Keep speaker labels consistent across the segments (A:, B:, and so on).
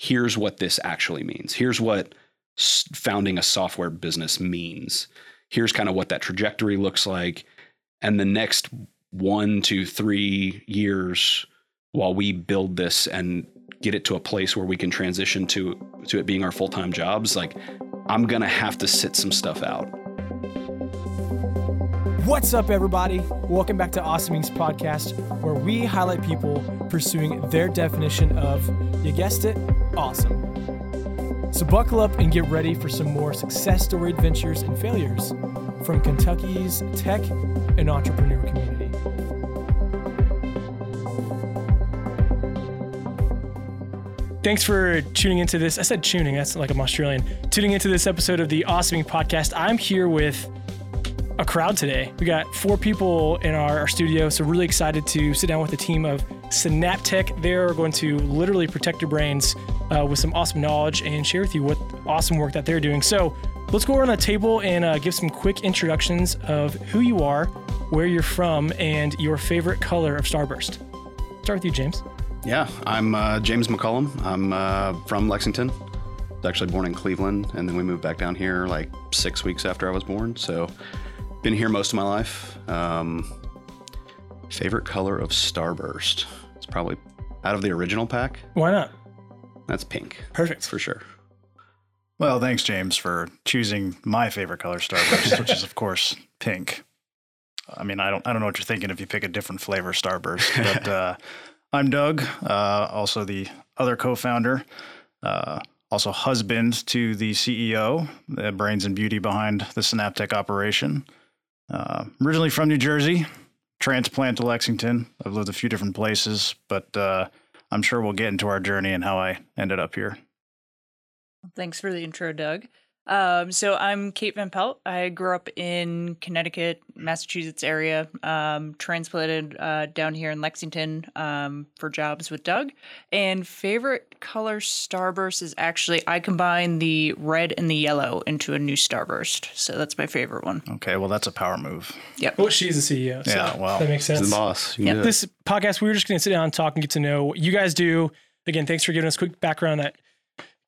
A: here's what this actually means. Here's what founding a software business means. Here's kind of what that trajectory looks like. And the next one to three years while we build this and get it to a place where we can transition to to it being our full-time jobs like i'm gonna have to sit some stuff out
B: what's up everybody welcome back to awesomings podcast where we highlight people pursuing their definition of you guessed it awesome so buckle up and get ready for some more success story adventures and failures from kentucky's tech and entrepreneur community Thanks for tuning into this. I said tuning, that's like I'm Australian. Tuning into this episode of the Awesoming Podcast. I'm here with a crowd today. We got four people in our, our studio, so really excited to sit down with a team of Synaptech. They're going to literally protect your brains uh, with some awesome knowledge and share with you what awesome work that they're doing. So let's go around the table and uh, give some quick introductions of who you are, where you're from, and your favorite color of Starburst. Start with you, James.
A: Yeah, I'm uh, James McCollum. I'm uh, from Lexington. I was actually born in Cleveland, and then we moved back down here like six weeks after I was born. So, been here most of my life. Um, favorite color of Starburst? It's probably out of the original pack.
B: Why not?
A: That's pink.
B: Perfect
A: for sure.
C: Well, thanks, James, for choosing my favorite color Starburst, which is of course pink. I mean, I don't, I don't know what you're thinking if you pick a different flavor Starburst, but uh, I'm Doug, uh, also the other co founder, uh, also husband to the CEO, the brains and beauty behind the Synaptech operation. Uh, originally from New Jersey, transplant to Lexington. I've lived a few different places, but uh, I'm sure we'll get into our journey and how I ended up here.
D: Thanks for the intro, Doug. Um, so I'm Kate Van Pelt. I grew up in Connecticut, Massachusetts area. Um, transplanted uh, down here in Lexington um, for jobs with Doug. And favorite color Starburst is actually I combine the red and the yellow into a new Starburst. So that's my favorite one.
C: Okay, well that's a power move.
D: Yep.
B: Well, she's the CEO. So yeah, well, that makes sense.
A: The boss.
B: Yeah. This podcast, we were just going to sit down and talk and get to know what you guys do. Again, thanks for giving us a quick background that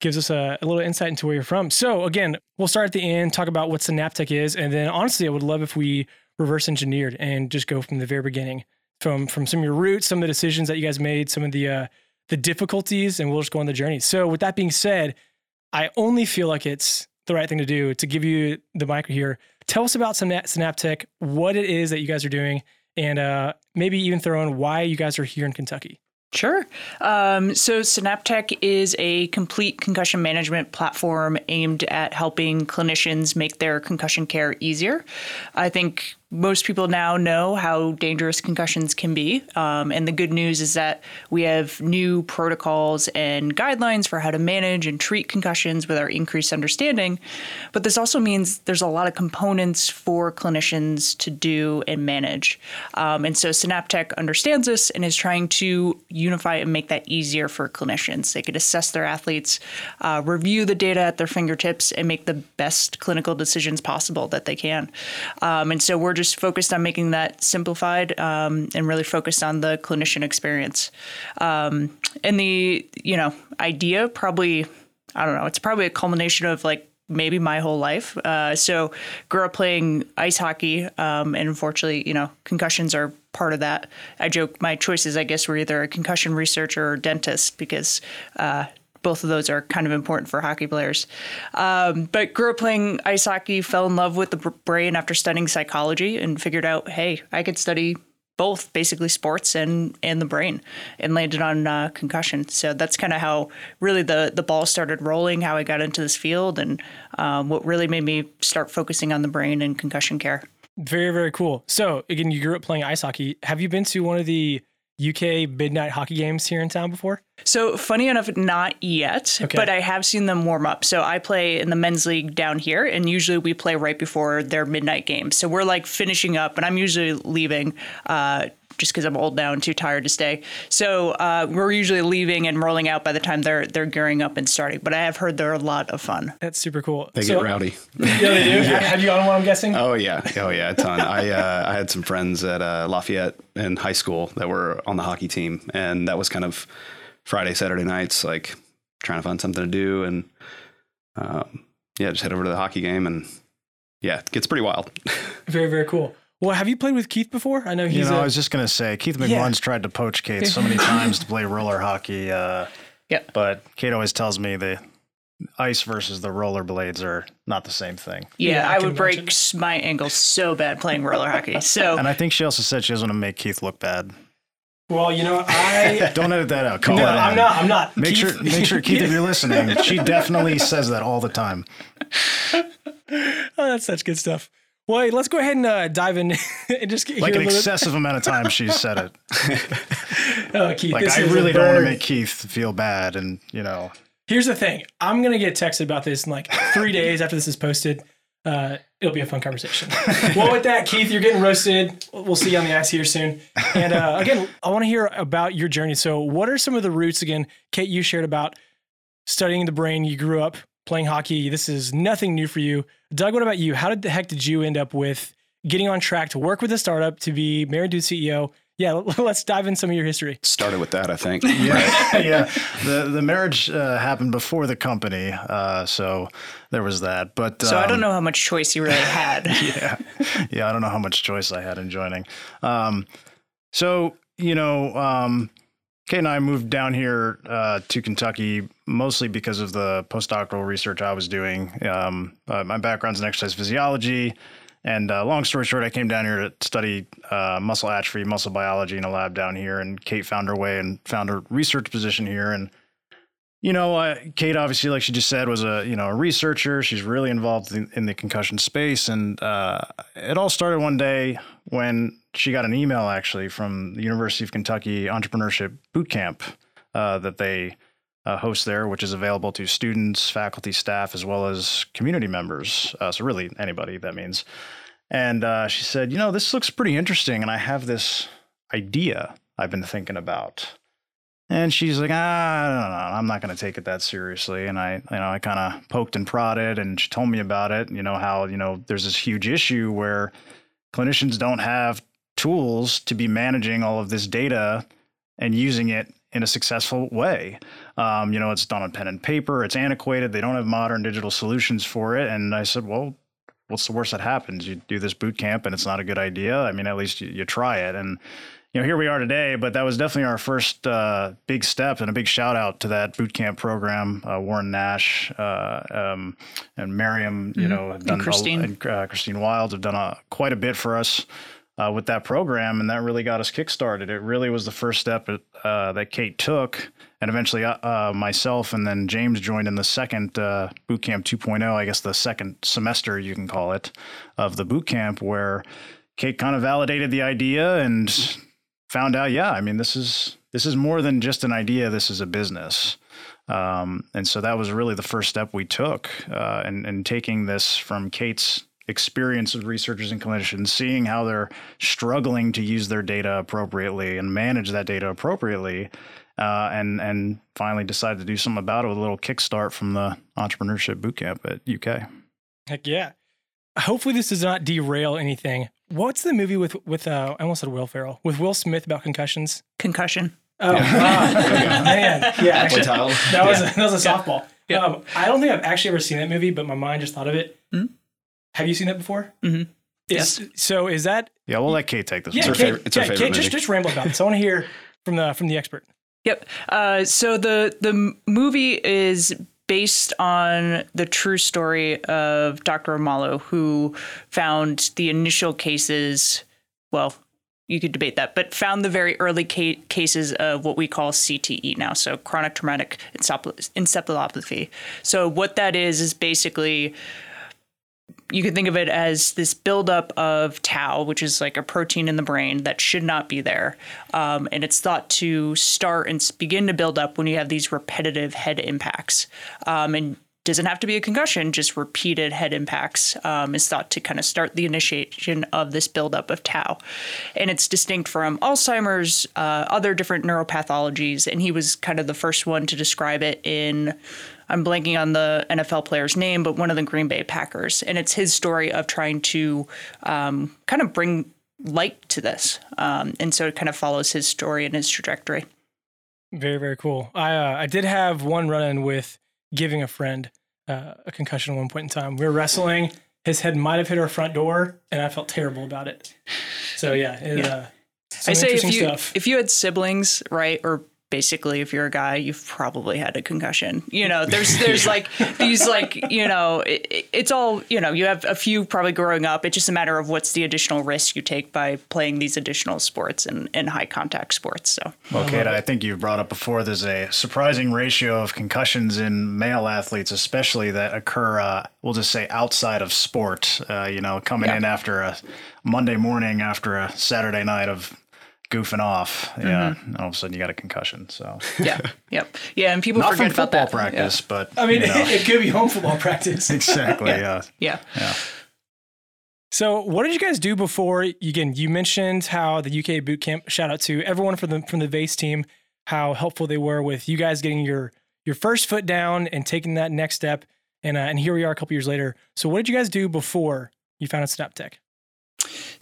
B: gives us a, a, little insight into where you're from. So again, we'll start at the end, talk about what Synaptech is, and then honestly, I would love if we reverse engineered and just go from the very beginning, from from some of your roots, some of the decisions that you guys made, some of the uh, the difficulties, and we'll just go on the journey. So with that being said, I only feel like it's the right thing to do to give you the mic here. Tell us about Synaptech, what it is that you guys are doing, and uh, maybe even throw in why you guys are here in Kentucky.
D: Sure. Um, so Synaptech is a complete concussion management platform aimed at helping clinicians make their concussion care easier. I think most people now know how dangerous concussions can be. Um, and the good news is that we have new protocols and guidelines for how to manage and treat concussions with our increased understanding. But this also means there's a lot of components for clinicians to do and manage. Um, and so Synaptech understands this and is trying to unify and make that easier for clinicians. They could assess their athletes, uh, review the data at their fingertips, and make the best clinical decisions possible that they can. Um, and so we're just just focused on making that simplified um, and really focused on the clinician experience. Um, and the you know idea probably I don't know it's probably a culmination of like maybe my whole life. Uh, so grew up playing ice hockey, um, and unfortunately, you know, concussions are part of that. I joke my choices, I guess, were either a concussion researcher or dentist because uh, both of those are kind of important for hockey players. Um, but grew up playing ice hockey, fell in love with the brain after studying psychology, and figured out, hey, I could study both basically sports and and the brain and landed on uh, concussion. So that's kind of how really the the ball started rolling how i got into this field and um, what really made me start focusing on the brain and concussion care.
B: Very very cool. So again you grew up playing ice hockey. Have you been to one of the UK midnight hockey games here in town before?
D: So, funny enough, not yet, okay. but I have seen them warm up. So, I play in the men's league down here, and usually we play right before their midnight game. So, we're like finishing up, and I'm usually leaving uh, just because I'm old now and too tired to stay. So uh, we're usually leaving and rolling out by the time they're they're gearing up and starting. But I have heard they're a lot of fun.
B: That's super cool.
A: They
B: so,
A: get rowdy.
B: Yeah, they do. yeah. Have you gone one? I'm guessing.
A: Oh yeah, oh yeah, a ton. I uh, I had some friends at uh, Lafayette in high school that were on the hockey team, and that was kind of Friday, Saturday nights, like trying to find something to do, and um, yeah, just head over to the hockey game, and yeah, it gets pretty wild.
B: Very very cool. Well, have you played with Keith before? I know he's.
C: You know,
B: a-
C: I was just gonna say Keith
B: Yeah.
C: McMunn's tried to poach Kate so many times to play roller hockey. Uh,
D: Yeah.
C: But Kate always tells me the ice versus the roller blades are not the same thing.
D: Yeah,
B: Yeah, I
D: I, would break
B: imagine.
D: s- my ankle so bad playing roller hockey. So
C: And I think she also said she doesn't want to make Keith look bad.
B: well, you know, I.
C: Don't edit that out. Call
B: no,
C: it.
B: I'm not. I'm not.
C: Make
B: Keith-
C: sure, make sure, Keith, if you're listening, she definitely says that all the time.
B: Oh, that's such good stuff. Well, hey, let's go ahead and uh, dive in and just get
C: Like an excessive amount of time she said it.
B: Oh, Keith,
C: Like I really don't want to make Keith feel bad, and you know,
B: Here's the thing. I'm gonna get texted about this in like three days after this is posted. Uh, it'll be a fun conversation. well, with that, Keith, you're getting roasted. We'll see you on the ice here soon. And uh, again, I want to hear about your journey. So, what are some of the roots? Again, Kate, you shared about studying the brain. You grew up playing hockey. This is nothing new for you. Doug, what about you? How did the heck did you end up with getting on track to work with a startup to be married to a CEO? Yeah, let's dive in some of your history.
A: Started with that, I think.
C: yeah, yeah. The the marriage uh, happened before the company, uh, so there was that. But
D: so I
C: um,
D: don't know how much choice you really had.
C: yeah, yeah. I don't know how much choice I had in joining. Um, so you know, um, Kate and I moved down here uh, to Kentucky mostly because of the postdoctoral research I was doing. Um, uh, my background's in exercise physiology, and uh, long story short, I came down here to study uh, muscle atrophy, muscle biology in a lab down here. And Kate found her way and found a research position here, and you know, uh, Kate obviously, like she just said, was a you know a researcher. She's really involved in, in the concussion space, and uh, it all started one day when she got an email actually from the University of Kentucky Entrepreneurship Boot Camp uh, that they uh, host there, which is available to students, faculty, staff, as well as community members. Uh, so really anybody that means. And uh, she said, you know, this looks pretty interesting, and I have this idea I've been thinking about. And she's like, ah, I don't know. I'm not going to take it that seriously. And I, you know, I kind of poked and prodded, and she told me about it. You know how you know there's this huge issue where clinicians don't have tools to be managing all of this data and using it in a successful way. Um, you know, it's done on pen and paper. It's antiquated. They don't have modern digital solutions for it. And I said, well, what's the worst that happens? You do this boot camp, and it's not a good idea. I mean, at least you, you try it. And you know, here we are today, but that was definitely our first uh, big step and a big shout out to that boot camp program. Uh, Warren Nash uh, um, and Miriam, you know, have done a-
D: Christine.
C: and uh, Christine Wild have done a, quite a bit for us uh, with that program, and that really got us kickstarted. It really was the first step uh, that Kate took, and eventually uh, uh, myself and then James joined in the second uh, boot camp 2.0, I guess the second semester you can call it, of the boot camp where Kate kind of validated the idea and found out, yeah, I mean, this is this is more than just an idea. This is a business. Um, and so that was really the first step we took, uh, and and taking this from Kate's experience with researchers and clinicians, seeing how they're struggling to use their data appropriately and manage that data appropriately, uh, and and finally decided to do something about it with a little kickstart from the entrepreneurship bootcamp at UK.
B: Heck yeah. Hopefully this does not derail anything. What's the movie with with uh, I almost said Will Ferrell with Will Smith about concussions?
D: Concussion.
B: Oh ah, man, yeah. Actually, that was a, that was a softball.
D: Yeah.
B: Um, I don't think I've actually ever seen that movie, but my mind just thought of it.
D: Mhm.
B: Have you seen that before?
D: Mm-hmm.
B: Is, So is that
C: Yeah, we'll let Kate take this.
B: yeah?
C: one.
A: her
B: Kate,
A: favorite- it's her
B: yeah, Kate, just
A: movie.
B: just ramble about this. I want to hear from the from the expert.
D: Yep. Uh, so the the movie is based on the true story of Dr. Omalu, who found the initial cases. Well, you could debate that, but found the very early ca- cases of what we call CTE now, so chronic traumatic encephalopathy. So what that is is basically you can think of it as this buildup of tau, which is like a protein in the brain that should not be there. Um, and it's thought to start and begin to build up when you have these repetitive head impacts. Um, and doesn't have to be a concussion, just repeated head impacts um, is thought to kind of start the initiation of this buildup of tau. And it's distinct from Alzheimer's, uh, other different neuropathologies. And he was kind of the first one to describe it in I'm blanking on the NFL player's name, but one of the Green Bay Packers. And it's his story of trying to um, kind of bring light to this. Um, and so it kind of follows his story and his trajectory.
B: Very, very cool. I uh, I did have one run in with giving a friend uh, a concussion at one point in time. We were wrestling. His head might have hit our front door, and I felt terrible about it. So yeah, it,
D: Yeah.
B: Uh,
D: I say if you
B: stuff.
D: if you had siblings, right, or basically if you're a guy, you've probably had a concussion. You know, there's there's like these like you know it, it- it's all you know. You have a few probably growing up. It's just a matter of what's the additional risk you take by playing these additional sports and, and high contact sports. So
C: Well, Kate, I think you've brought up before there's a surprising ratio of concussions in male athletes, especially that occur, uh, we'll just say outside of sport. Uh, you know, coming
D: Yeah.
C: in after a Monday morning after a Saturday night of goofing off. Yeah. And all of a sudden you got a concussion. So,
D: yeah, yep, yeah, and people
C: not from
D: forget about
C: football
D: that.
C: practice, but.
B: I mean,
C: you know,
B: it could be home football practice.
C: exactly. Yeah.
D: Yeah.
C: Yeah.
B: So, what did you guys do before? Again, you mentioned how the UK boot camp. Shout out to everyone from the from the Vase team, how helpful they were with you guys getting your your first foot down and taking that next step. And uh, and here we are a couple years later. So, what did you guys do before you founded Synaptech?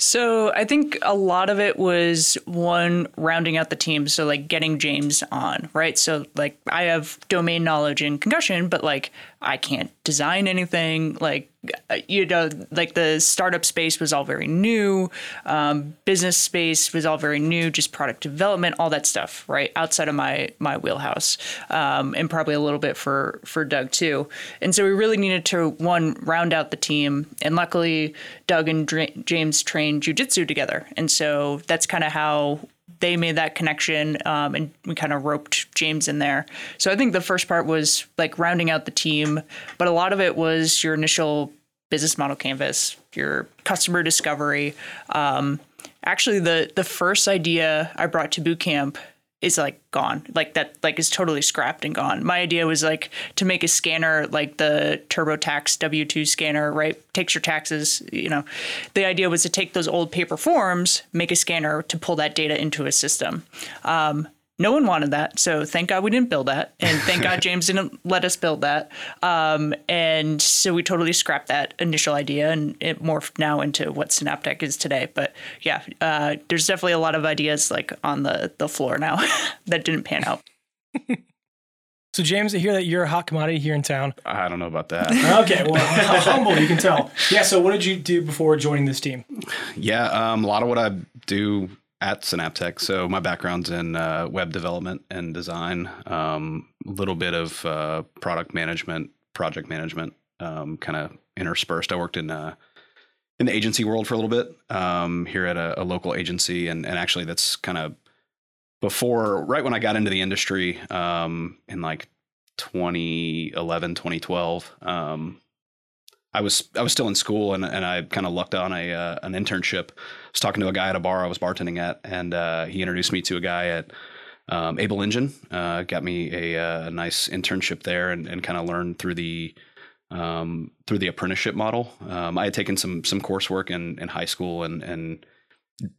D: So I think a lot of it was one rounding out the team. So like getting James on, right? So like I have domain knowledge in concussion, but like I can't design anything. Like uh, you know, like the startup space was all very new. Um, business space was all very new. Just product development, all that stuff, right? Outside of my my wheelhouse, um, and probably a little bit for for Doug too. And so we really needed to one round out the team. And luckily, Doug and Dra- James trained jujitsu together, and so that's kind of how they made that connection um, and we kind of roped James in there. So I think the first part was like rounding out the team, but a lot of it was your initial business model canvas, your customer discovery. Um, actually, the the first idea I brought to boot camp is like gone. Like that like is totally scrapped and gone. My idea was like to make a scanner like the turbotax w2 scanner right? Takes your taxes you know. The idea was to take those old paper forms make a scanner to pull that data into a system. Um, no one wanted that so thank god we didn't build that and thank god james didn't let us build that um, and so we totally scrapped that initial idea and it morphed now into what synaptech is today but yeah uh, there's definitely a lot of ideas like on the, the floor now that didn't pan out
B: So, James, I hear that you're a hot commodity here in town.
A: I don't know about that.
B: Okay, well, how humble you can tell. Yeah. So, what did you do before joining this team?
A: Yeah, um, a lot of what I do at Synaptech. So my background's in uh, web development and design. Um, a little bit of uh, product management, project management, um, kind of interspersed. I worked in uh, in the agency world for a little bit um, here at a, a local agency, and and actually that's kind of before right when I got into the industry um, in like 2011, 2012. I was I was still in school and, and I kind of lucked on a uh, an internship. I was talking to a guy at a bar I was bartending at, and uh, he introduced me to a guy at um, Able Engine. Uh, got me a, uh, a nice internship there, and, and kind of learned through the um, through the apprenticeship model. Um, I had taken some some coursework in, in high school and and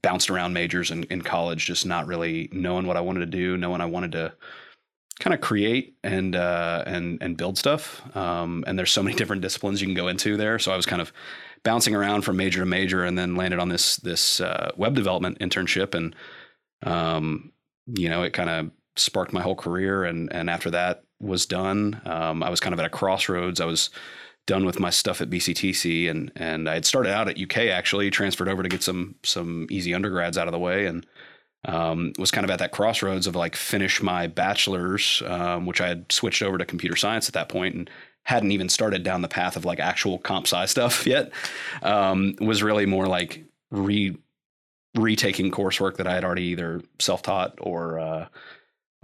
A: bounced around majors in, in college, just not really knowing what I wanted to do, knowing I wanted to kind of create and uh, and and build stuff. Um, and there's so many different disciplines you can go into there. So I was kind of bouncing around from major to major, and then landed on this this uh, web development internship, and um, you know it kind of sparked my whole career. And and after that was done, um, I was kind of at a crossroads. I was done with my stuff at BCTC, and and I had started out at UK actually, transferred over to get some some easy undergrads out of the way, and um, was kind of at that crossroads of like finish my bachelor's, um, which I had switched over to computer science at that point and hadn't even started down the path of like actual comp sci stuff yet. Um, was really more like re retaking coursework that I had already either self taught or uh,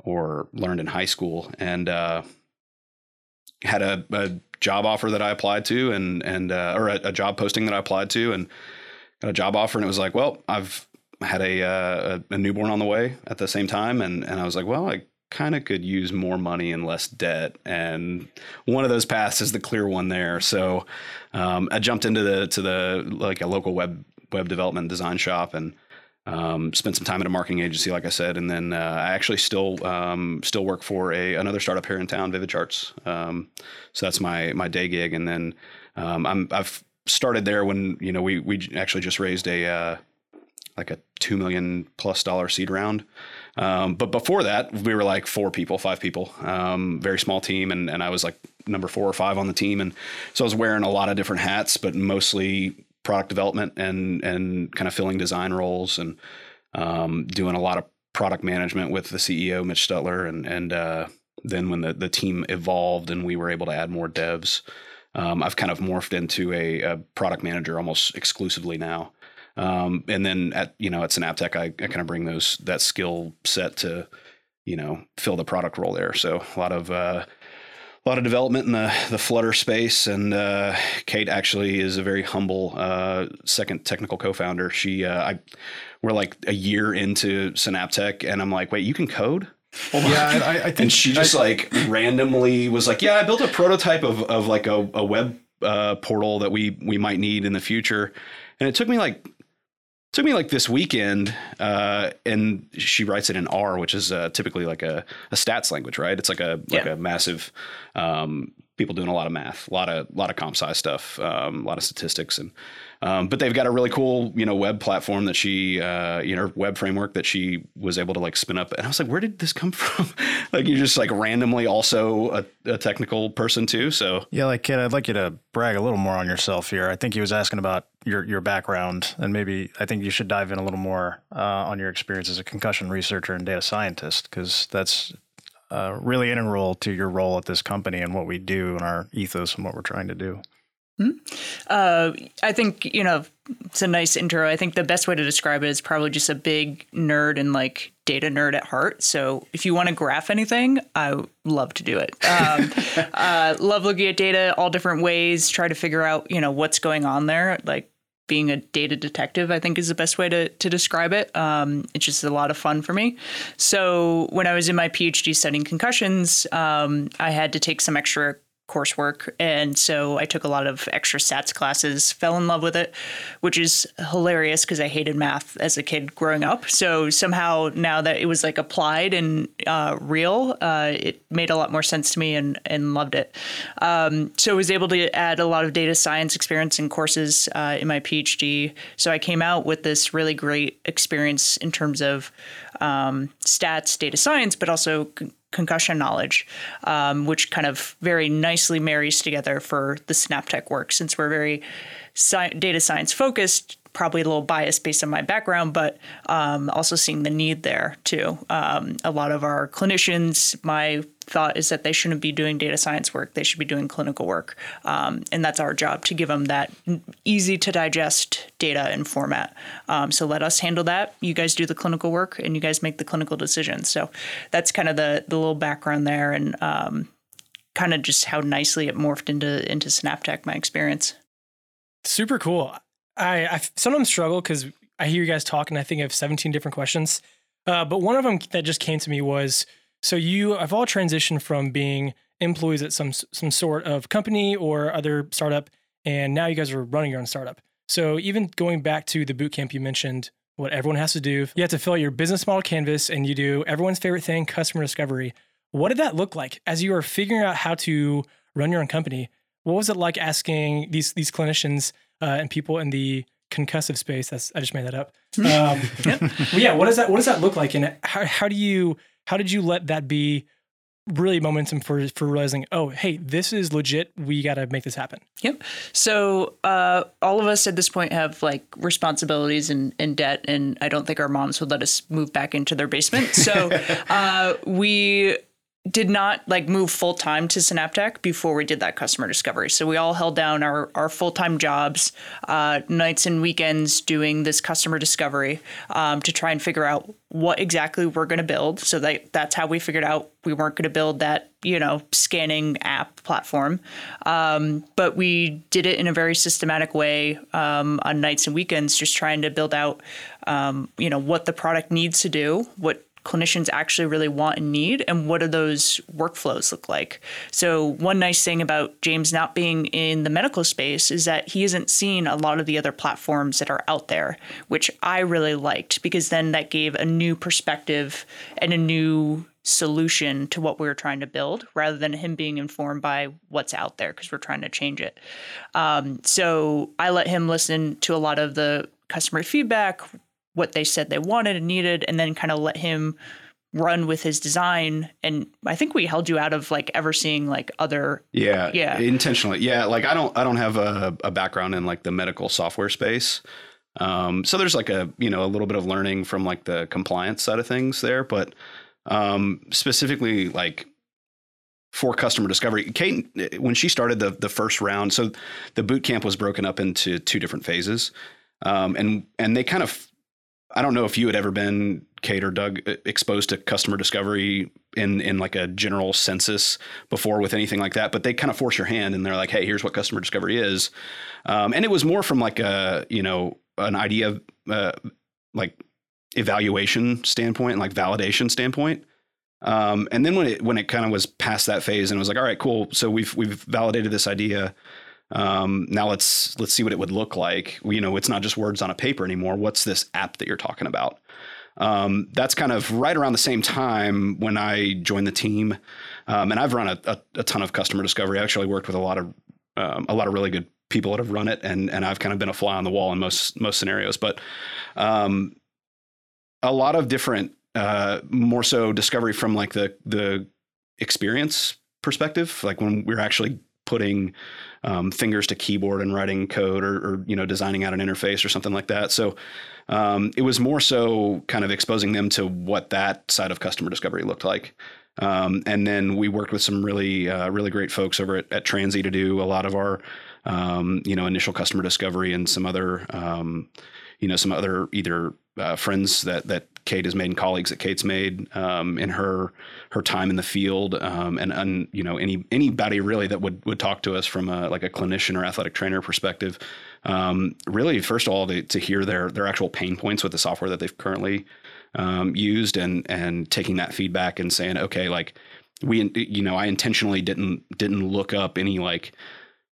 A: or learned in high school, and uh, had a, a job offer that I applied to, and and uh, or a, a job posting that I applied to, and got a job offer, and it was like, well, I've had a, uh, a newborn on the way at the same time, and and I was like, well, I kind of could use more money and less debt, and one of those paths is the clear one there. So um, I jumped into the to the like a local web web development design shop and. Um, spent some time at a marketing agency, like I said, and then uh, I actually still um, still work for a another startup here in town, Vivid Charts. Um, so that's my my day gig, and then um, I'm I've started there when you know we we actually just raised a uh, like a two million plus dollar seed round. Um, but before that, we were like four people, five people, um, very small team, and and I was like number four or five on the team, and so I was wearing a lot of different hats, but mostly product development and and kind of filling design roles and um, doing a lot of product management with the CEO Mitch Stutler, and and uh, then when the the team evolved and we were able to add more devs, um, I've kind of morphed into a, a product manager almost exclusively now. Um, and then at you know at Synaptech, I, I kind of bring those that skill set to you know fill the product role there. So a lot of uh, a lot of development in the the Flutter space, and uh, Kate actually is a very humble uh, second technical co-founder. She uh, I we're like a year into Synaptech, and I'm like, wait, you can code?
C: yeah, I, I think
A: and she just
C: I,
A: like randomly was like, "Yeah, I built a prototype of of like a, a web uh, portal that we we might need in the future," and it took me like took me like this weekend, uh, and she writes it in R, which is uh, typically like a, a stats language, right? It's like a like
D: Yeah.
A: a massive um, people doing a lot of math, a lot of a lot of comp sci stuff, um, a lot of statistics, and um, but they've got a really cool you know web platform that she uh, you know web framework that she was able to like spin up, and I was like, where did this come from? like you're just like randomly also a, a technical person too, so
C: Yeah, like kid, I'd like you to brag a little more on yourself here. I think he was asking about your your background, and maybe I think you should dive in a little more uh, on your experience as a concussion researcher and data scientist, because that's uh, really integral to your role at this company and what we do and our ethos and what we're trying to do.
D: Uh, I think you know it's a nice intro. I think the best way to describe it is probably just a big nerd and like data nerd at heart. So if you want to graph anything, I love to do it. Um, uh, love looking at data all different ways. Try to figure out you know what's going on there. Like being a data detective, I think is the best way to to describe it. Um, it's just a lot of fun for me. So when I was in my PhD studying concussions, um, I had to take some extra coursework. And so I took a lot of extra stats classes, fell in love with it, which is hilarious because I hated math as a kid growing up. So somehow now that it was like applied and uh, real, uh, it made a lot more sense to me and, and loved it. Um, so I was able to add a lot of data science experience in courses uh, in my PhD. So I came out with this really great experience in terms of um, stats, data science, but also con- concussion knowledge, um, which kind of very nicely marries together for the Synaptech work since we're very sci- data science focused. Probably a little biased based on my background, but um, also seeing the need there too. Um, a lot of our clinicians, my thought is that they shouldn't be doing data science work; they should be doing clinical work, um, and that's our job to give them that easy to digest data and format. Um, so let us handle that. You guys do the clinical work, and you guys make the clinical decisions. So that's kind of the the little background there, and um, kind of just how nicely it morphed into into Synaptech. My experience.
B: Super cool. I, I sometimes struggle because I hear you guys talk and I think have 17 different questions. Uh, but one of them that just came to me was so you have all transitioned from being employees at some some sort of company or other startup, and now you guys are running your own startup. So even going back to the boot camp you mentioned, what everyone has to do, you have to fill out your business model canvas, and you do everyone's favorite thing, customer discovery. What did that look like as you were figuring out how to run your own company? What was it like asking these these clinicians uh, and people in the concussive space? That's I just made that up. Um, well, yeah, what does that what does that look like, and how how do you how did you let that be really momentum for for realizing, oh, hey, this is legit. We got to make this happen.
D: Yep. So uh, all of us at this point have like responsibilities and, and debt, and I don't think our moms would let us move back into their basement. So uh, we did not like move full time to Synaptech before we did that customer discovery. So we all held down our, our full time jobs, uh, nights and weekends doing this customer discovery um, to try and figure out what exactly we're going to build. So that that's how we figured out we weren't going to build that you know scanning app platform, um, but we did it in a very systematic way um, on nights and weekends, just trying to build out um, you know what the product needs to do, what clinicians actually really want and need and what do those workflows look like? So one nice thing about james not being in the medical space is that he hasn't seen a lot of the other platforms that are out there which i really liked because then that gave a new perspective and a new solution to what we were trying to build rather than him being informed by what's out there because we're trying to change it. Um, so i let him listen to a lot of the customer feedback what they said they wanted and needed, and then kind of let him run with his design and i think we held you out of like ever seeing like other
A: Yeah,
D: Yeah.
A: intentionally. Yeah, like I don't I don't have a, a background in like the medical software space. Um, so there's like a you know a little bit of learning from like the compliance side of things there, but um, specifically like for customer discovery, Kate when she started the the first round, so the boot camp was broken up into two different phases, um, and and they kind of I don't know if you had ever been Kate or Doug exposed to customer discovery in in like a general census before with anything like that, but they kind of force your hand and they're like, hey, here's what customer discovery is, um, and it was more from like a you know an idea uh, like evaluation standpoint and like validation standpoint. Um, and then when it when it kind of was past that phase and it was like, all right, cool. So we've we've validated this idea. Um, now let's let's see what it would look like. You know, it's not just words on a paper anymore. What's this app that you're talking about? Um, that's kind of right around the same time when I joined the team, um, and I've run a, a, a ton of customer discovery. I actually worked with a lot of um, a lot of really good people that have run it, and and I've kind of been a fly on the wall in most most scenarios. But um, a lot of different, uh, more so discovery from like the the experience perspective, like when we're actually putting um, fingers to keyboard and writing code or, or you know designing out an interface or something like that. So um, it was more so kind of exposing them to what that side of customer discovery looked like. Um, and then we worked with some really uh, really great folks over at, at Transy to do a lot of our um, you know initial customer discovery and some other um, you know some other either uh, friends that that Kate has made and colleagues that Kate's made um, in her her time in the field, um, and, and you know any anybody really that would would talk to us from a, like a clinician or athletic trainer perspective. Um, really, first of all, to, to hear their their actual pain points with the software that they've currently um, used, and and taking that feedback and saying, okay, like we you know I intentionally didn't didn't look up any like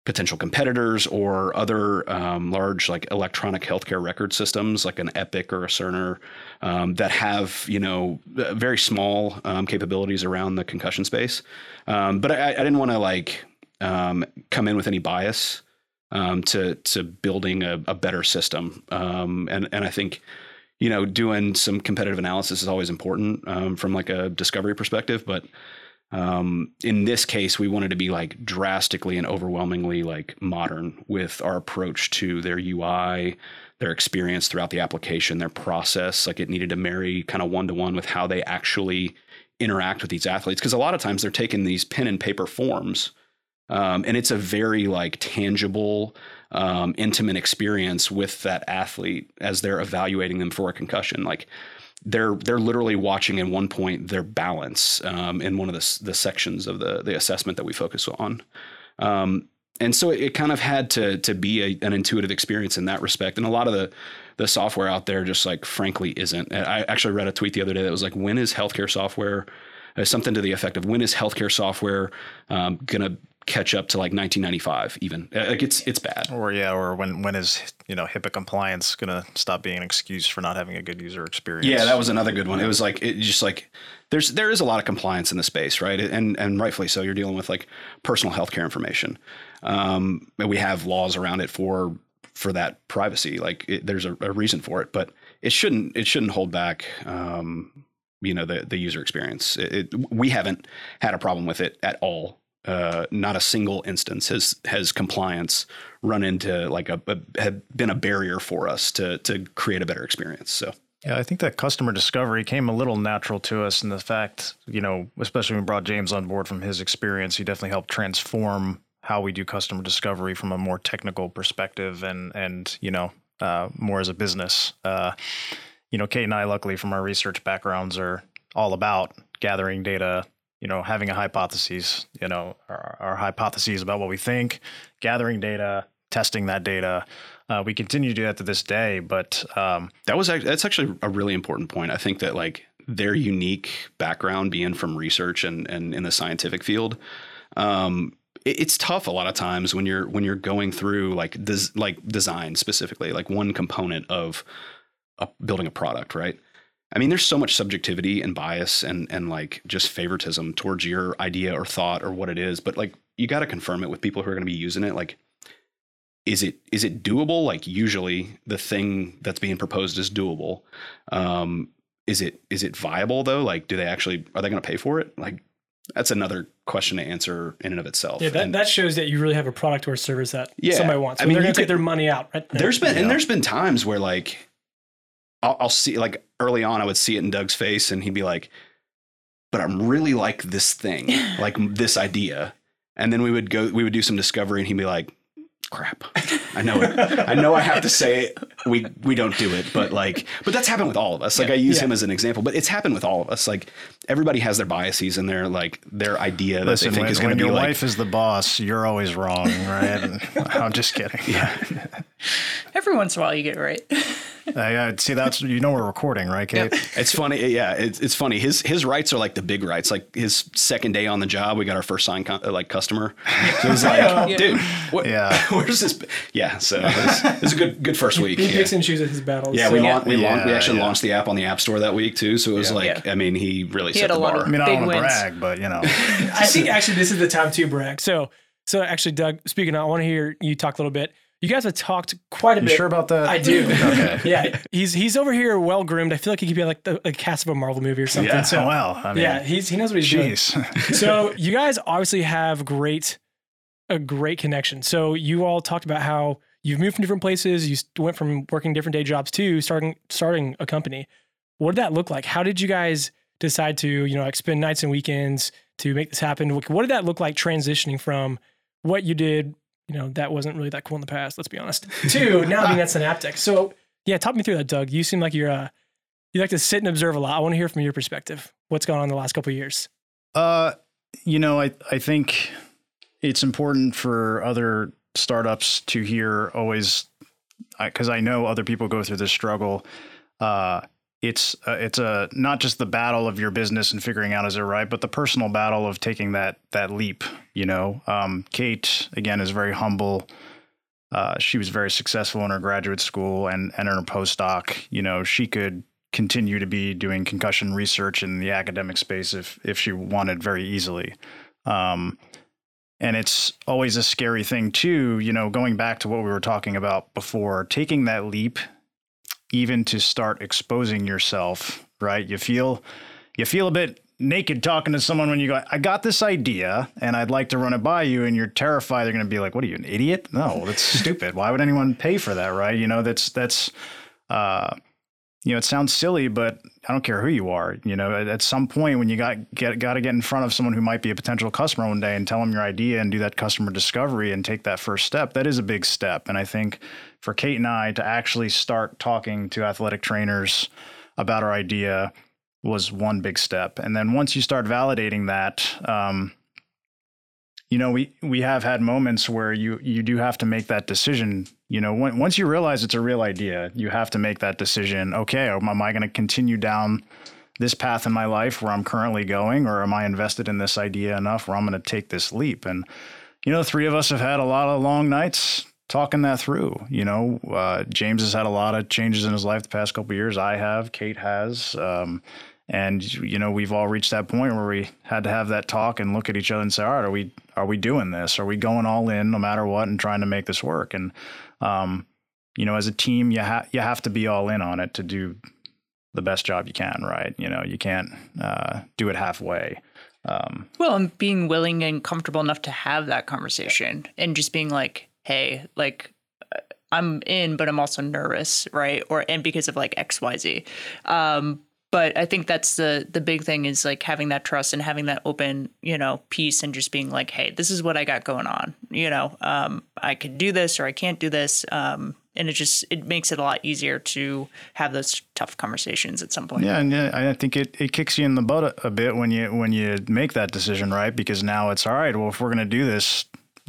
A: potential competitors or other um, large like electronic healthcare record systems like an Epic or a Cerner um, that have you know uh, very small um, capabilities around the concussion space. Um, but I, I didn't want to like um, come in with any bias um, to to building a, a better system. and and I think you know doing some competitive analysis is always important from like a discovery perspective, but um, in this case, we wanted to be like drastically and overwhelmingly like modern with our approach to their UI, their experience throughout the application, their process. Like it needed to marry kind of one to one with how they actually interact with these athletes. Because a lot of times they're taking these pen and paper forms, um, and it's a very like tangible, um, intimate experience with that athlete as they're evaluating them for a concussion. Like they're they're literally watching in one point their balance um, in one of the the sections of the the assessment that we focus on. Um, and so it, it, kind of had to to be a, an intuitive experience in that respect. And a lot of the the software out there just like frankly isn't. I actually read a tweet the other day that was like, when is healthcare software? Uh, something to the effect of when is healthcare software um, gonna catch up to like 1995 even. Uh, like it's it's bad.
C: Or yeah or when when is you know HIPAA compliance going to stop being an excuse for not having a good user experience?
A: Yeah that was another good one. It was like it just like there's there is a lot of compliance in the space right? And and rightfully so. You're dealing with like personal healthcare information. Um we have laws around it for for that privacy. Like it, there's a, a, reason for it but it shouldn't it shouldn't hold back um you know the the user experience. It, it, we haven't had a problem with it at all uh, not a single instance has has compliance run into like a, a have been a barrier for us to to create a better experience. So.
C: Yeah, I think that customer discovery came a little natural to us in the fact, you know, especially when we brought James on board from his experience, he definitely helped transform how we do customer discovery from a more technical perspective and and you know uh, more as a business. Uh, you know, Kate and I, luckily from our research backgrounds, are all about gathering data, you know, having a hypothesis, you know, our, our hypotheses about what we think, gathering data, testing that data. Uh, we continue to do that to this day, but um,
A: that was that's actually a really important point. I think that like their unique background, being from research and and in the scientific field, um, it, it's tough a lot of times when you're when you're going through like des, like design specifically, like one component of a, building a product, right? I mean, there's so much subjectivity and bias and and like just favoritism towards your idea or thought or what it is, but like you got to confirm it with people who are going to be using it. Like, is it is it doable? Like, usually the thing that's being proposed is doable. Um, is it is it viable though? Like, do they actually are they going to pay for it? Like, that's another question to answer in and of itself.
B: Yeah, that,
A: And
B: that shows that you really have a product or service that
A: Yeah.
B: somebody wants.
A: I
B: I mean,
A: mean,
B: they're
A: you
B: going to take their money out. Right there.
A: there's been
C: Yeah.
A: and there's been times where like I'll, I'll see like early on I would see it in Doug's face and he'd be like, "But I'm really like this thing, like this idea," and then we would go we would do some discovery and he'd be like. Crap! I know it. I know I have to say it. We we don't do it, but like, but that's happened with all of us. Like I use
B: Yeah.
A: him as an example, but it's happened with all of us. Like everybody has their biases and their like their idea that
C: Listen,
A: they think
C: when,
A: is going to be
C: your
A: like.
C: wife is the boss, you're always wrong, right? I'm just kidding.
A: yeah,
D: Every once in a while, you get it right.
C: I, I, see, that's you know we're recording, right, Kate?
A: It's funny, yeah. It's, it's funny. His his rights are like the big rights. Like his second day on the job, we got our first sign con- uh, like customer. So it was like, dude, what,
C: Yeah.
A: where's this? Yeah, so it was, it was a good good first week.
B: he
A: Yeah,
B: picks and chooses his battles.
A: yeah we,
B: so-
A: laun- we, laun- we actually
C: yeah.
A: launched the app on the App Store that week too. So it was
C: Yeah.
A: like,
D: Yeah.
A: I mean, he really
D: He
A: set
D: had
A: the
D: a lot
A: bar.
D: of-
C: I mean, I don't want to brag, but you know,
B: I think actually this is the time to brag. So, so actually, Doug, speaking, of, I want to hear you talk a little bit. You guys have talked quite a
C: you
B: bit.
C: sure about that?
B: I do.
C: Okay.
B: yeah, he's he's over here well groomed. I feel like he could be like the, the cast of a Marvel movie or something.
A: Yeah.
B: So,
C: Oh, well, I mean,
B: yeah, he's he knows what he's doing.
C: jeez.
B: so you guys obviously have great a great connection. So you all talked about how you've moved from different places. You went from working different day jobs to starting starting a company. What did that look like? How did you guys decide to you know like spend nights and weekends to make this happen? What what did that look like transitioning from what you did? You know that wasn't really that cool in the past. Let's be honest. To now being at Synaptech. So yeah, talk me through that, Doug. You seem like you're uh you like to sit and observe a lot. I want to hear from your perspective. What's gone on in the last couple of years?
C: Uh, you know, I I think it's important for other startups to hear always because I know other people go through this struggle. Uh, it's uh, it's a not just the battle of your business and figuring out is it right, but the personal battle of taking that that leap. You know, um, Kate again is very humble. Uh, she was very successful in her graduate school and and in her postdoc. You know, she could continue to be doing concussion research in the academic space if if she wanted very easily. Um, and it's always a scary thing too, you know, going back to what we were talking about before, taking that leap even to start exposing yourself, right? You feel you feel a bit naked talking to someone when you go, I got this idea and I'd like to run it by you, and you're terrified they're gonna be like, What are you, an idiot? No, that's stupid. Why would anyone pay for that, right? You know, that's that's uh you know, it sounds silly, but I don't care who you are. You know, at, some point when you got get got to get in front of someone who might be a potential customer one day and tell them your idea and do that customer discovery and take that first step, that is a big step. And I think for Kate and I to actually start talking to athletic trainers about our idea was one big step. And then once you start validating that, um, you know, we we have had moments where you you do have to make that decision. You know, when, once you realize it's a real idea, you have to make that decision. Okay, am am I going to continue down this path in my life where I'm currently going, or am I invested in this idea enough where I'm going to take this leap? And you know, three of us have had a lot of long nights talking that through. You know, uh, James has had a lot of changes in his life the past couple years. I have, Kate has. Um, and you know we've all reached that point where we had to have that talk and look at each other and say all right are we are we doing this are we going all in no matter what and trying to make this work and um, you know as a team you have you have to be all in on it to do the best job you can right you know you can't uh, do it halfway um,
D: Well, and being willing and comfortable enough to have that conversation and just being like, hey, like, uh, I'm in, but I'm also nervous, right? Or, and because of like XYZ. Um, but I think that's the the big thing is like having that trust and having that open, you know, piece and just being like, hey, this is what I got going on. You know, um, I can do this or I can't do this. Um, and it just it makes it a lot easier to have those tough conversations at some point.
C: Yeah, and I think it, it kicks you in the butt a, a bit when you when you make that decision, right? Because now it's all right. Well, if we're to do this,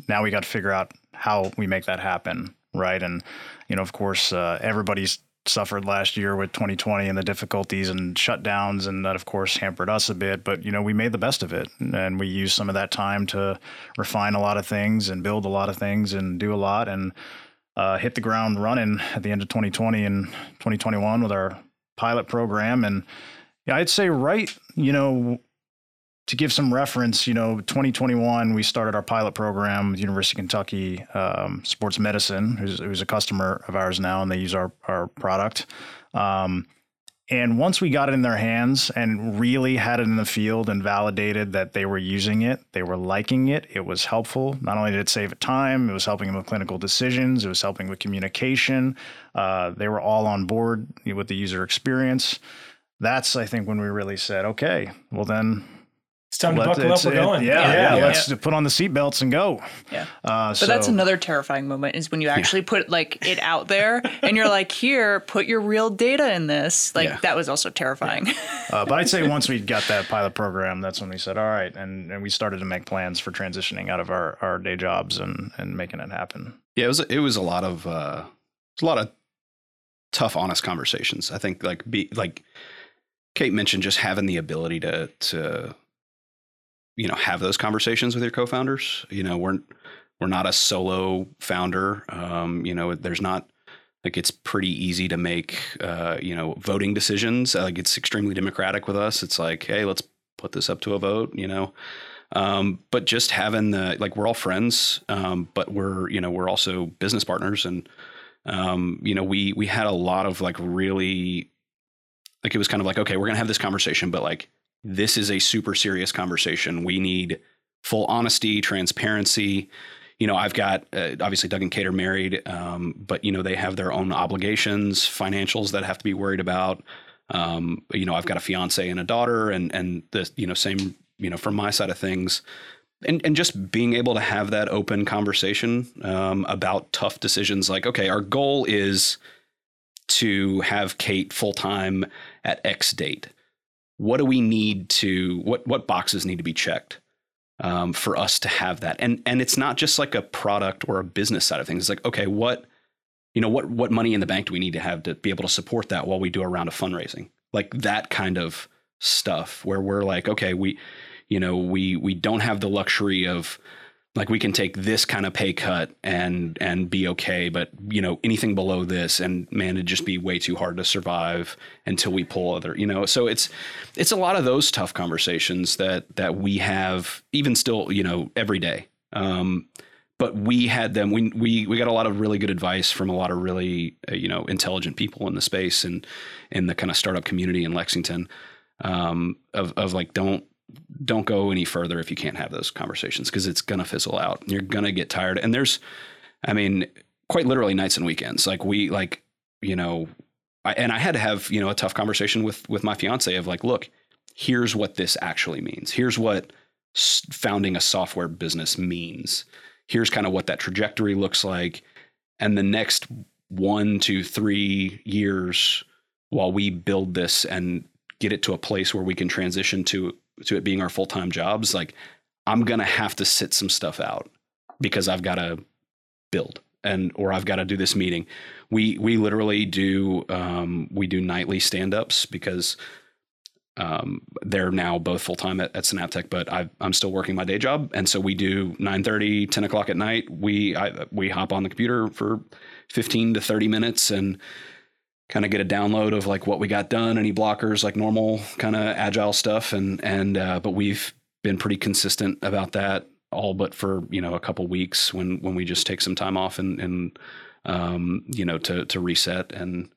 C: now we got to figure out how we make that happen, right? And you know, of course, uh, everybody's suffered last year with 2020 and the difficulties and shutdowns, and that of course hampered us a bit. But you know, we made the best of it, and we used some of that time to refine a lot of things and build a lot of things and do a lot and uh, hit the ground running at the end of 2020 and 2021 with our pilot program. And yeah, I'd say right, you know, to give some reference, you know, 2021 we started our pilot program with University of Kentucky um, Sports Medicine, who's, who's a customer of ours now, and they use our our product. Um, And once we got it in their hands and really had it in the field and validated that they were using it, they were liking it, it was helpful. Not only did it save time, it was helping them with clinical decisions, it was helping with communication. Uh, they were all on board with the user experience. That's, I think, when we really said, okay, well, then
B: It's time to
C: let-
B: buckle up. We're
C: it-
B: going.
C: Yeah, yeah,
D: yeah.
C: let's put on the seatbelts and go.
D: Yeah.
C: Uh,
D: But that's another terrifying moment is when you actually put like it out there and you're like, here, put your real data in this. Like
A: Yeah.
D: that was also terrifying.
C: Uh, but I'd say once we got that pilot program, that's when we said, all right, and, and we started to make plans for transitioning out of our, our day jobs and, and making it happen.
A: Yeah, it was it was a lot of uh, a lot of tough, honest conversations. I think like be like Kate mentioned, just having the ability to to you know have those conversations with your co-founders. You know, we're we're not a solo founder. Um, you know, there's not like it's pretty easy to make uh, you know voting decisions. Like it's extremely democratic with us. It's like, hey, let's put this up to a vote. You know. Um, but just having the like we're all friends, um, but we're you know we're also business partners, and um, you know we we had a lot of like really like it was kind of like okay we're gonna have this conversation, but like this is a super serious conversation. We need full honesty, transparency. You know, I've got uh, obviously Doug and Kate are married, um, but you know they have their own obligations, financials that have to be worried about. Um, you know, I've got a fiance and a daughter, and and the you know same you know from my side of things, and and just being able to have that open conversation um, about tough decisions. Like, okay, our goal is to have Kate full time at X date. What do we need to what what boxes need to be checked? um, for us to have that. And and it's not just like a product or a business side of things. It's like okay, what you know, what what money in the bank do we need to have to be able to support that while we do a round of fundraising? Like that kind of stuff where we're like, okay, we you know, we we don't have the luxury of like we can take this kind of pay cut and and be okay but you know anything below this and man it'd just be way too hard to survive until we pull other you know? So it's it's a lot of those tough conversations that that we have even still you know every day. Um but we had them we we we got a lot of really good advice from a lot of really uh, you know intelligent people in the space and in the kind of startup community in Lexington um of of like don't don't go any further if you can't have those conversations because it's gonna fizzle out. You're gonna get tired. And there's, I mean, quite literally nights and weekends. Like we like, you know, I, and I had to have you know a tough conversation with with my fiance of like, look, here's what this actually means. Here's what founding a software business means. Here's kind of what that trajectory looks like, and the next one to three years while we build this and get it to a place where we can transition to to it being our full time jobs, like I'm gonna have to sit some stuff out because I've got to build and or I've got to do this meeting. We we literally do um, we do nightly stand ups because um, they're now both full time at, at Synaptech, but I, I'm still working my day job, and so we do 9:30, 10 o'clock at night. We I, we hop on the computer for 15 to 30 minutes and kind of get a download of like what we got done, any blockers, like normal kind of agile stuff, and and uh, but we've been pretty consistent about that, all but for you know a couple weeks when when we just take some time off and and um, you know to to reset and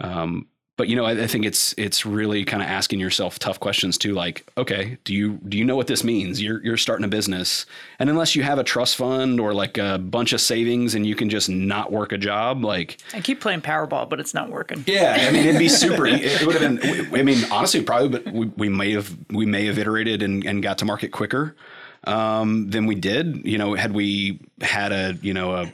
A: um, but you know I, I think it's it's really kind of asking yourself tough questions too like okay do you do you know what this means you're you're starting a business and unless you have a trust fund or like a bunch of savings and you can just not work a job like
D: I keep playing Powerball, but it's not working.
A: yeah, I mean, it'd be super. It would have been. I mean, honestly, probably, but we, we may have we may have iterated and, and got to market quicker um, than we did. You know, had we had a you know a,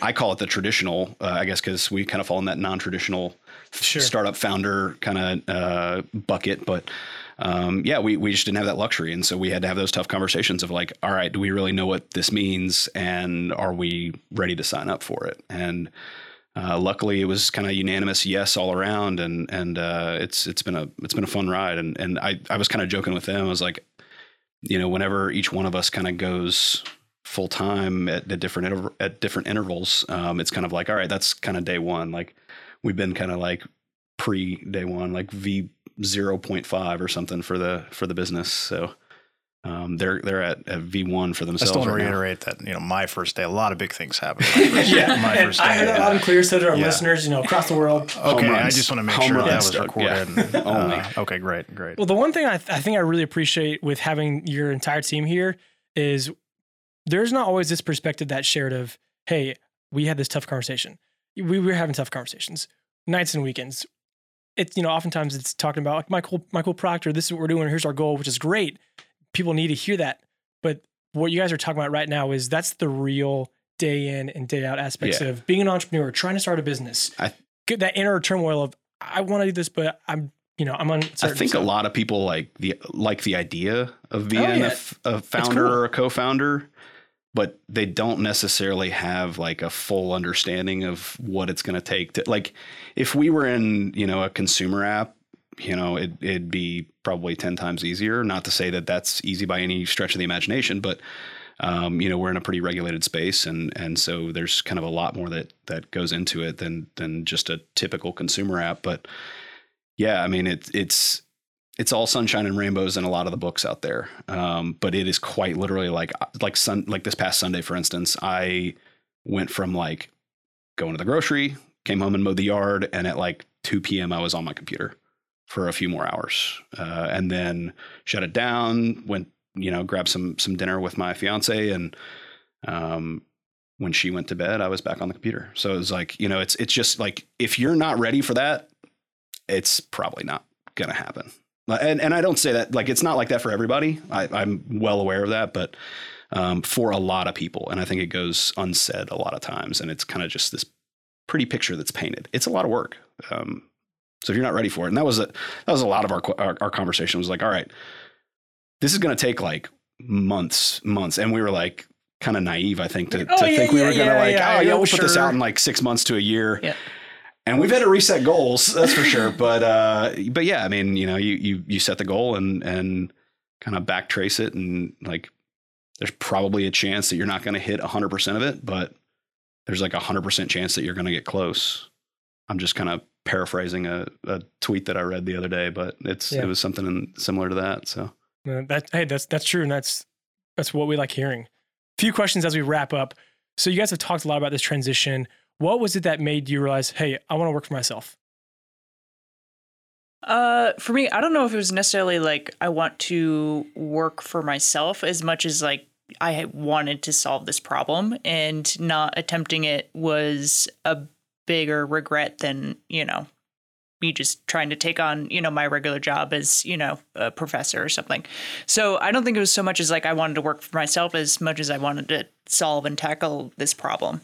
A: I call it the traditional, uh, I guess, because we kind of fall in that non-traditional
B: Sure.
A: startup founder kind of uh, bucket, but. Um, yeah, we, we just didn't have that luxury. And so we had to have those tough conversations of like, all right, do we really know what this means? And are we ready to sign up for it? And uh, luckily, it was kind of unanimous yes all around, and and uh, it's it's been a it's been a fun ride. And and I I was kind of joking with them. I was like, you know, whenever each one of us kind of goes full time at, at different interv- at different intervals, um, it's kind of like all right, that's kind of day one. Like we've been kind of like pre day one, like V zero point five or something for the for the business. So Um, they're they're at, at V1 for themselves.
C: I
A: themselves.
C: still want to
A: right now.
C: reiterate that you know my first day, a lot of big things happened. My first,
B: Yeah,
C: my
B: and
C: first
B: I heard
C: day.
B: that loud and clear. So did our
C: Yeah.
B: listeners, you know, across the world.
C: Okay,
A: Home
C: I just want to make
A: Home
C: sure that was recorded.
A: Yeah.
C: and, uh, okay, great, great.
B: Well, the one thing I, th- I think I really appreciate with having your entire team here is there's not always this perspective that's shared of, hey, we had this tough conversation. We were having tough conversations, nights and weekends. It's you know, oftentimes it's talking about like Michael Michael Proctor. This is what we're doing. Here's our goal, which is great. People need to hear that. But what you guys are talking about right now is that's the real day in and day out aspects
A: Yeah.
B: of being an entrepreneur, trying to start a business.
A: I-
B: Get that inner turmoil of I want to do this, but I'm you know I'm uncertain.
A: I think
B: so-
A: a lot of people like the like the idea of being
B: Oh, yeah.
A: a f- a, founder
B: cool.
A: or a co-founder, but they don't necessarily have like a full understanding of what it's going to take to like if we were in you know a consumer app you know it, it'd be probably 10 times easier. Not to say that that's easy by any stretch of the imagination but um, you know we're in a pretty regulated space and and so there's kind of a lot more that that goes into it than than just a typical consumer app. But yeah i mean it, it's it's all sunshine and rainbows in a lot of the books out there. Um, but it is quite literally like like sun like this past Sunday, for instance, I went from like going to the grocery, came home and mowed the yard, and at like 2 p.m. I was on my computer for a few more hours, uh, and then shut it down. Went you know grabbed some some dinner with my fiance, and um, when she went to bed, I was back on the computer. So it was like you know it's it's just like if you're not ready for that, it's probably not gonna happen. And and I don't say that like it's not like that for everybody. I, I'm well aware of that, but um, for a lot of people, and I think it goes unsaid a lot of times, and it's kind of just this pretty picture that's painted. It's a lot of work. Um, so if you're not ready for it, and that was a that was a lot of our our, our conversation was like, all right, this is going to take like months, months, and we were like kind of naive, I think, to,
B: Oh,
A: to
B: yeah,
A: think we
B: yeah,
A: were going to
B: yeah,
A: like, oh yeah,
B: yeah,
A: we'll put this out in like six months to a year. And we've had to reset goals, that's for sure. But uh, but yeah, I mean, you know, you you you set the goal and and kind of back trace it, and like, there's probably a chance that you're not going to hit 100 percent of it, but there's like a hundred percent chance that you're going to get close. I'm just kind of paraphrasing a, a tweet that I read the other day, but it's
B: Yeah.
A: it was something in- similar to that. So
B: Uh, that hey, that's that's true, and that's that's what we like hearing. a Few questions as we wrap up. So you guys have talked a lot about this transition. What was it that made you realize, hey, I want to work for myself?
D: Uh, for me, I don't know if it was necessarily like I want to work for myself as much as like I wanted to solve this problem, and not attempting it was a bigger regret than you know me just trying to take on you know my regular job as you know a professor or something. So I don't think it was so much as like I wanted to work for myself as much as I wanted to solve and tackle this problem.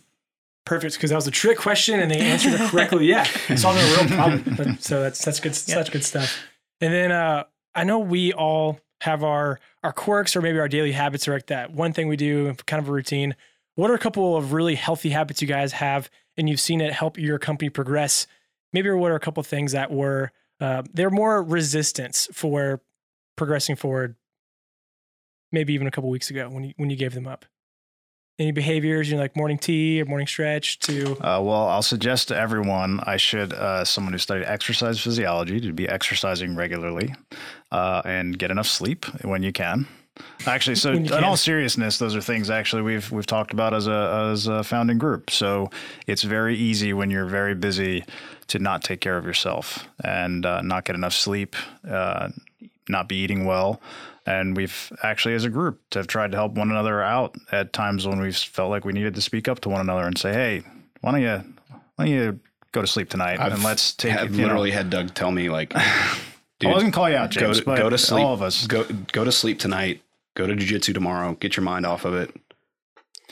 B: Perfect, because that was a trick question, and they answered it correctly. Yeah, solving a real problem. But- so that's that's good, such good stuff. And then uh, I know we all have our our quirks or maybe our daily habits or like that one thing we do, kind of a routine. What are a couple of really healthy habits you guys have, and you've seen it help your company progress? Maybe what are a couple of things that were uh, they're more resistance for progressing forward? Maybe even a couple weeks ago when you when you gave them up. Any behaviors, you know, like morning tea or morning stretch to
C: Uh, well, I'll suggest to everyone I should, uh, someone who studied exercise physiology, to be exercising regularly uh, and get enough sleep when you can. Actually, so in all seriousness, those are things actually we've we've talked about as a as a founding group. So it's very easy when you're very busy to not take care of yourself and uh, not get enough sleep, uh, not be eating well. And we've actually, as a group, have tried to help one another out at times when we've felt like we needed to speak up to one another and say, "Hey, why don't you why don't you go to sleep tonight and let's take
A: I've
C: you know-
A: literally had Doug tell me like,
C: I
A: dude,
C: wasn't calling you out,
A: go
C: James,
A: to,
C: but
A: go to sleep.
C: all of us.
A: Go go to sleep tonight. Go to jujitsu tomorrow. Get your mind off of it.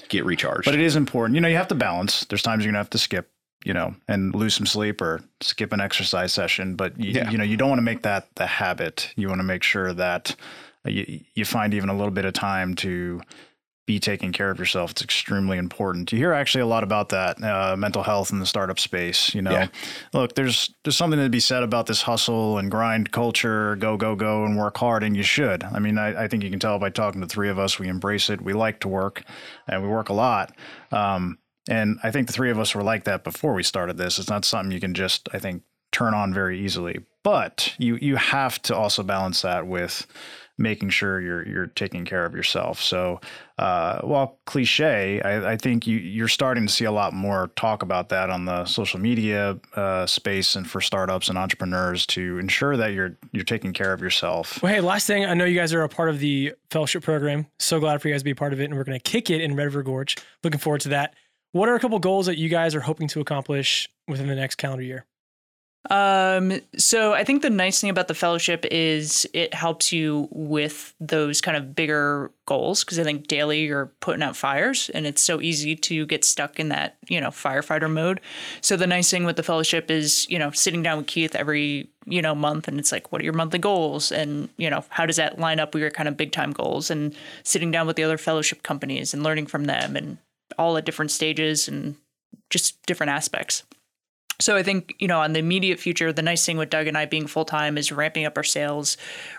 A: Get recharged.
C: But it is important. You know, you have to balance. There's times you're gonna have to skip, you know, and lose some sleep or skip an exercise session. But you,
A: Yeah.
C: you know, you don't want to make that the habit. You want to make sure that you, you find even a little bit of time to be taking care of yourself. It's extremely important. You hear actually a lot about that uh, mental health in the startup space. You know,
A: Yeah.
C: look, there's there's something to be said about this hustle and grind culture, go go go and work hard, and you should. I mean, I, I think you can tell by talking to three of us, we embrace it. We like to work, and we work a lot. Um, and I think the three of us were like that before we started this. It's not something you can just, I think, turn on very easily. But you you have to also balance that with making sure you're you're taking care of yourself. So, uh, while cliche, I, I, think you you're starting to see a lot more talk about that on the social media uh, space and for startups and entrepreneurs to ensure that you're you're taking care of yourself.
B: Well, hey, last thing, I know you guys are a part of the fellowship program. So glad for you guys to be a part of it, and we're going to kick it in Red River Gorge. Looking forward to that. What are a couple goals that you guys are hoping to accomplish within the next calendar year?
D: Um, so I think the nice thing about the fellowship is it helps you with those kind of bigger goals because I think daily you're putting out fires and it's so easy to get stuck in that, you know, firefighter mode. So the nice thing with the fellowship is, you know, sitting down with Keith every, you know, month and it's like, what are your monthly goals? And, you know, how does that line up with your kind of big time goals? And sitting down with the other fellowship companies and learning from them and all at different stages and just different aspects. So I think, you know, on the immediate future, the nice thing with Doug and I being full time is ramping up our sales,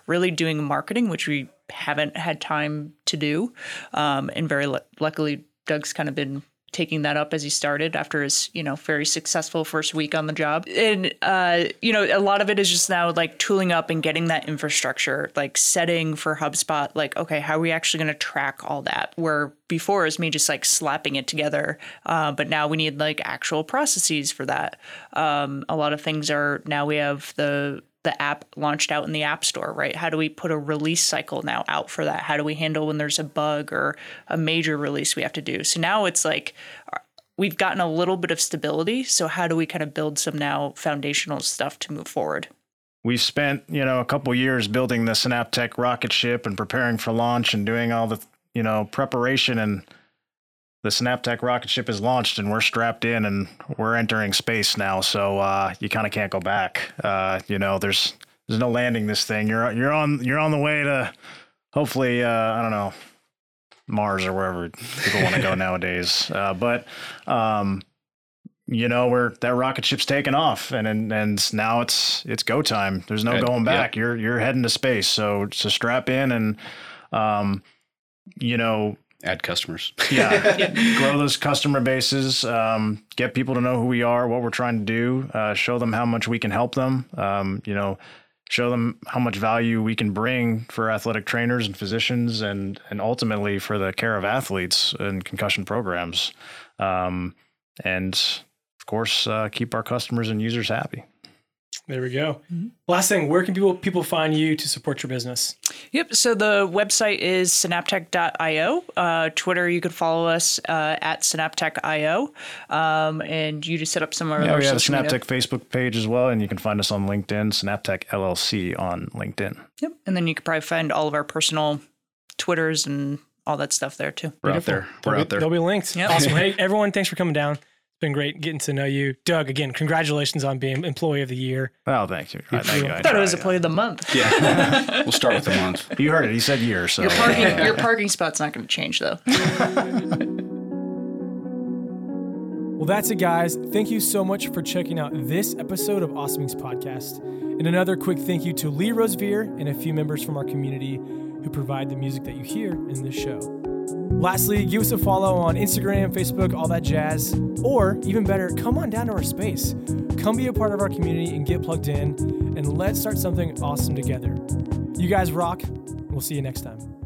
D: really doing marketing, which we haven't had time to do. Um, and very luckily, Doug's kind of been taking that up as he started after his you know very successful first week on the job. And uh, you know a lot of it is just now like tooling up and getting that infrastructure like setting for HubSpot like okay how are we actually going to track all that? Where before is me just like slapping it together uh, but now we need like actual processes for that. Um, a lot of things are now we have the the app launched out in the app store, right? How do we put a release cycle now out for that? How do we handle when there's a bug or a major release we have to do? So now it's like uh, we've gotten a little bit of stability. So how do we kind of build some now foundational stuff to move forward?
C: We've spent, you know, a couple years building the Synaptech rocket ship and preparing for launch and doing all the, you know, preparation and the Synaptech rocket ship is launched and we're strapped in and we're entering space now. So uh, you kind of can't go back. Uh, you know, there's there's no landing this thing. You're you're on you're on the way to hopefully uh, I don't know Mars or wherever people want to go nowadays. Uh, but um, you know, we're that rocket ship's taken off and and, and now it's it's go time. There's no going back. You're you're heading to space. So so strap in and um, you know
A: add customers.
C: yeah. grow those customer bases, um, get people to know who we are, what we're trying to do, uh, show them how much we can help them. Um, you know, show them how much value we can bring for athletic trainers and physicians, and and ultimately for the care of athletes and concussion programs, um, and of course uh, keep our customers and users happy.
B: There we go. Mm-hmm. Last thing, where can people people find you to support your business?
D: Yep. So the website is synaptech.io. Uh, Twitter, you can follow us uh, at synaptech.io. Um, and you just set up some of our
C: yeah, we have a Synaptech Facebook page as well, and you can find us on LinkedIn, Synaptech LLC on LinkedIn.
D: Yep. And then you could probably find all of our personal Twitters and all that stuff there too.
A: We're Beautiful. out there. We're
B: they'll
A: out there.
B: They'll be linked. Yep. Awesome. hey, everyone, thanks for coming down been great getting to know you. Doug, again, congratulations on being Employee of the Year.
C: Oh, thank you. I, thank
D: you. I thought it was Employee of the Month.
A: Yeah. we'll start with the month.
C: You heard it. He said year. So
D: Your parking, your parking spot's not going to change, though.
B: well, that's it, guys. Thank you so much for checking out this episode of Awesome Podcast. And another quick thank you to Lee Rosevere and a few members from our community who provide the music that you hear in this show. Lastly, give us a follow on Instagram, Facebook, all that jazz. Or even better, come on down to our space. Come be a part of our community and get plugged in, and let's start something awesome together. You guys rock. We'll see you next time.